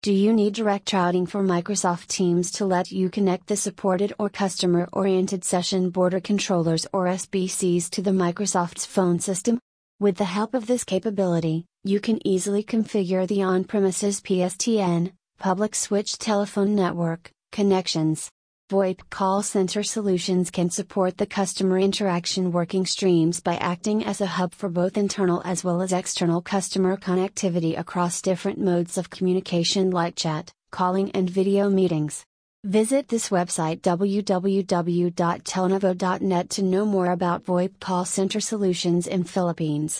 Do you need direct routing for Microsoft Teams to let you connect the supported or customer oriented session border controllers or SBCs to the Microsoft's phone system? With the help of this capability, you can easily configure the on premises PSTN, public switch telephone network, connections. VoIP call center solutions can support the customer interaction working streams by acting as a hub for both internal as well as external customer connectivity across different modes of communication like chat, calling, and video meetings. Visit this website www.telnovo.net to know more about VoIP call center solutions in Philippines.